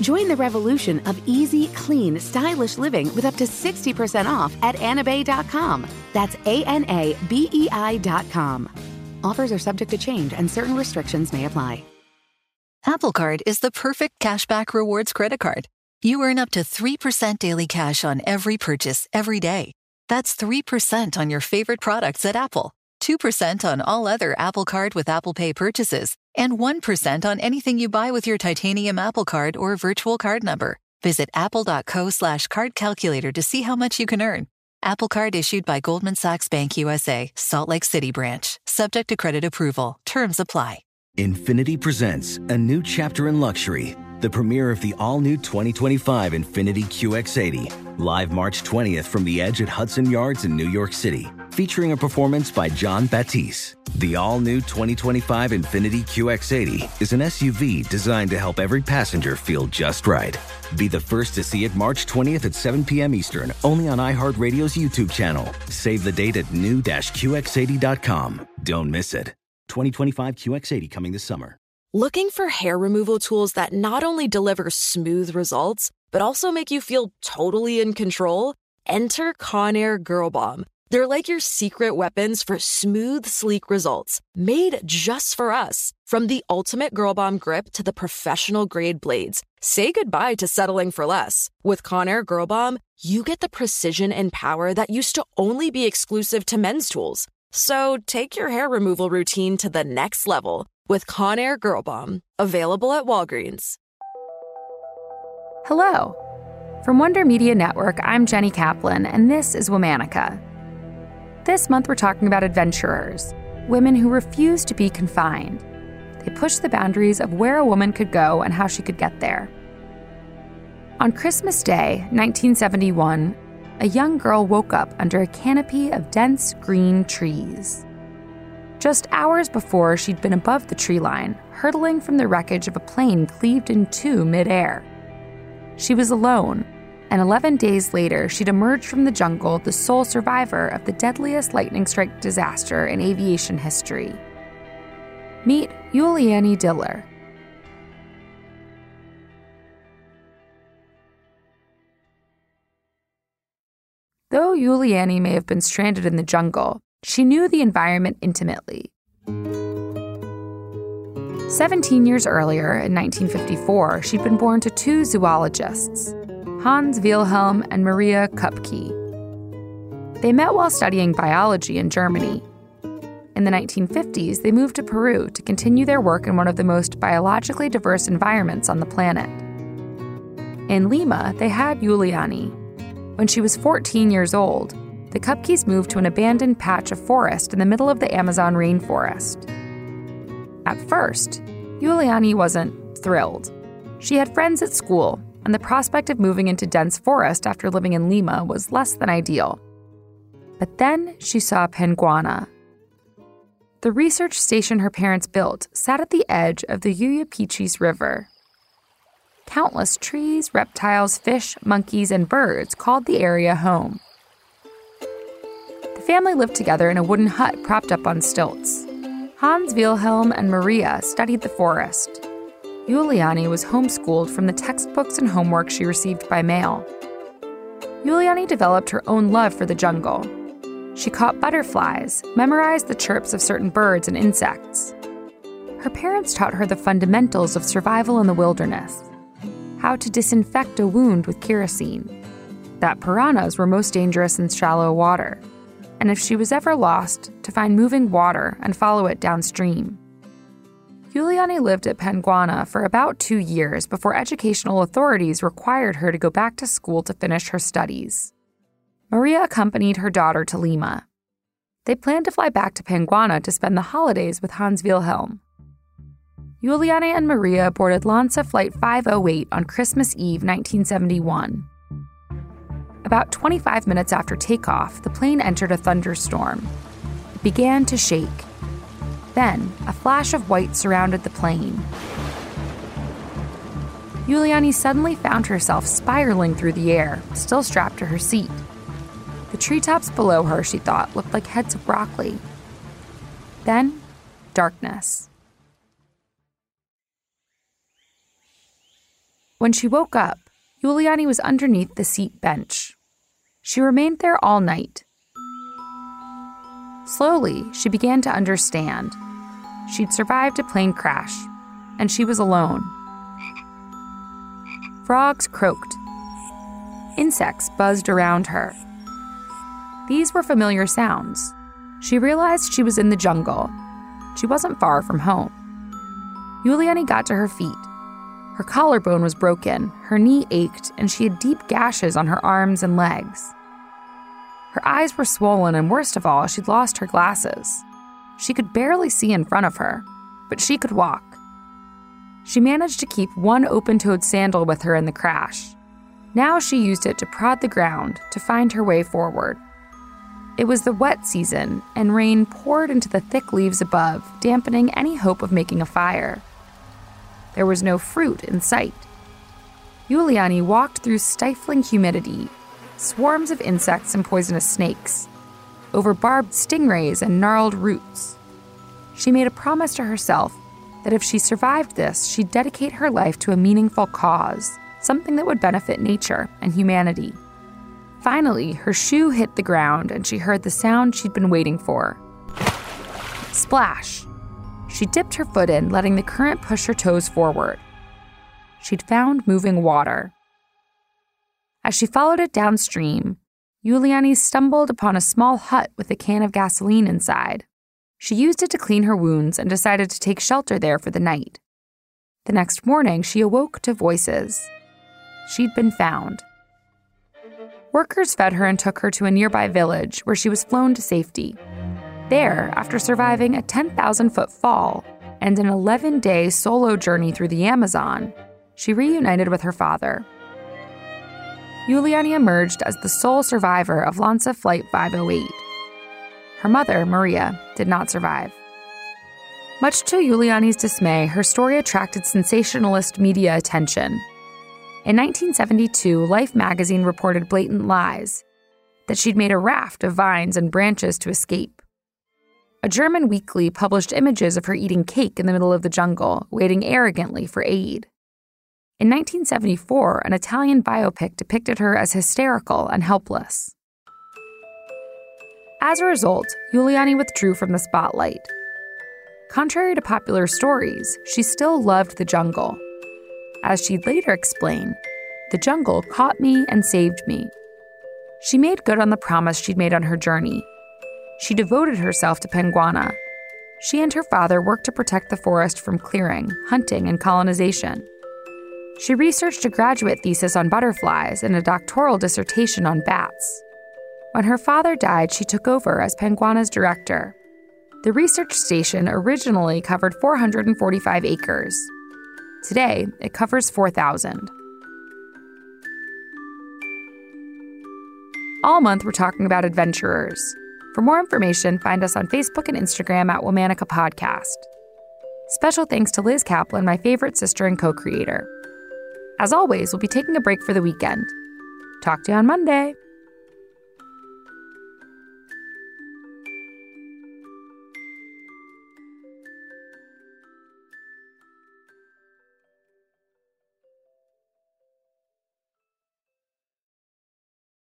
Join the revolution of easy, clean, stylish living with up to 60% off at anabei.com. That's A N A B E I.com. Offers are subject to change and certain restrictions may apply. Apple Card is the perfect cashback rewards credit card. You earn up to 3% daily cash on every purchase every day. That's 3% on your favorite products at Apple, 2% on all other Apple Card with Apple Pay purchases, and 1% on anything you buy with your titanium Apple Card or virtual card number. Visit apple.co slash card calculator to see how much you can earn. Apple Card issued by Goldman Sachs Bank USA, Salt Lake City branch, subject to credit approval. Terms apply. Infinity presents a new chapter in luxury, the premiere of the all new 2025 Infiniti QX80, live March 20th from the edge at Hudson Yards in New York City, featuring a performance by Jon Batiste. The all new 2025 Infiniti QX80 is an SUV designed to help every passenger feel just right. Be the first to see it March 20th at 7 p.m. Eastern, only on iHeartRadio's YouTube channel. Save the date at new-QX80.com. Don't miss it. 2025 QX80 coming this summer. Looking for hair removal tools that not only deliver smooth results, but also make you feel totally in control? Enter Conair Girl Bomb. They're like your secret weapons for smooth, sleek results, made just for us. From the ultimate Girl Bomb grip to the professional grade blades, say goodbye to settling for less. With Conair Girl Bomb, you get the precision and power that used to only be exclusive to men's tools. So take your hair removal routine to the next level with Conair Girl Bomb. Available at Walgreens. Hello. From Wonder Media Network, I'm Jenny Kaplan, and this is Womanica. This month, we're talking about adventurers, women who refuse to be confined. They push the boundaries of where a woman could go and how she could get there. On Christmas Day, 1971, a young girl woke up under a canopy of dense green trees. Just hours before, she'd been above the tree line, hurtling from the wreckage of a plane cleaved in two midair. She was alone, and 11 days later, she'd emerged from the jungle the sole survivor of the deadliest lightning strike disaster in aviation history. Meet Juliane Diller. Though Juliane may have been stranded in the jungle, she knew the environment intimately. 17 years earlier, in 1954, she'd been born to two zoologists, Hans Wilhelm and Maria Koepcke. They met while studying biology in Germany. In the 1950s, they moved to Peru to continue their work in one of the most biologically diverse environments on the planet. In Lima, they had Juliane. When she was 14 years old, the Koepckes moved to an abandoned patch of forest in the middle of the Amazon rainforest. At first, Juliane wasn't thrilled. She had friends at school, and the prospect of moving into dense forest after living in Lima was less than ideal. But then she saw Panguana. The research station her parents built sat at the edge of the Yuyapichis River. Countless trees, reptiles, fish, monkeys, and birds called the area home. The family lived together in a wooden hut propped up on stilts. Hans Wilhelm and Maria studied the forest. Juliane was homeschooled from the textbooks and homework she received by mail. Juliane developed her own love for the jungle. She caught butterflies, memorized the chirps of certain birds and insects. Her parents taught her the fundamentals of survival in the wilderness how to disinfect a wound with kerosene, that piranhas were most dangerous in shallow water, and if she was ever lost, to find moving water and follow it downstream. Juliane lived at Panguana for about two years before educational authorities required her to go back to school to finish her studies. Maria accompanied her daughter to Lima. They planned to fly back to Panguana to spend the holidays with Hans Wilhelm. Juliane and Maria boarded LANSA Flight 508 on Christmas Eve 1971. About 25 minutes after takeoff, the plane entered a thunderstorm. It began to shake. Then, a flash of white surrounded the plane. Juliane suddenly found herself spiraling through the air, still strapped to her seat. The treetops below her, she thought, looked like heads of broccoli. Then, darkness. When she woke up, Juliane was underneath the seat bench. She remained there all night. Slowly, she began to understand. She'd survived a plane crash, and she was alone. Frogs croaked. Insects buzzed around her. These were familiar sounds. She realized she was in the jungle. She wasn't far from home. Juliane got to her feet. Her collarbone was broken, her knee ached, and she had deep gashes on her arms and legs. Her eyes were swollen, and worst of all, she'd lost her glasses. She could barely see in front of her, but she could walk. She managed to keep one open toed sandal with her in the crash. Now she used it to prod the ground to find her way forward. It was the wet season, and rain poured into the thick leaves above, dampening any hope of making a fire. There was no fruit in sight. Juliane walked through stifling humidity, swarms of insects and poisonous snakes, over barbed stingrays and gnarled roots. She made a promise to herself that if she survived this, she'd dedicate her life to a meaningful cause, something that would benefit nature and humanity. Finally, her shoe hit the ground and she heard the sound she'd been waiting for. Splash! She dipped her foot in, letting the current push her toes forward. She'd found moving water. As she followed it downstream, Juliane stumbled upon a small hut with a can of gasoline inside. She used it to clean her wounds and decided to take shelter there for the night. The next morning, she awoke to voices. She'd been found. Workers fed her and took her to a nearby village where she was flown to safety. There, after surviving a 10,000 foot fall and an 11 day solo journey through the Amazon, she reunited with her father. Juliane emerged as the sole survivor of LANSA Flight 508. Her mother, Maria, did not survive. Much to Juliane's dismay, her story attracted sensationalist media attention in 1972, Life magazine reported blatant lies that she'd made a raft of vines and branches to escape. A German weekly published images of her eating cake in the middle of the jungle, waiting arrogantly for aid. In 1974, an Italian biopic depicted her as hysterical and helpless. As a result, Juliane withdrew from the spotlight. Contrary to popular stories, she still loved the jungle as she'd later explain, the jungle caught me and saved me. She made good on the promise she'd made on her journey. She devoted herself to Panguana. She and her father worked to protect the forest from clearing, hunting, and colonization. She researched a graduate thesis on butterflies and a doctoral dissertation on bats. When her father died, she took over as Panguana's director. The research station originally covered 445 acres, Today, it covers 4,000. All month, we're talking about adventurers. For more information, find us on Facebook and Instagram at Womanica Podcast. Special thanks to Liz Kaplan, my favorite sister and co creator. As always, we'll be taking a break for the weekend. Talk to you on Monday.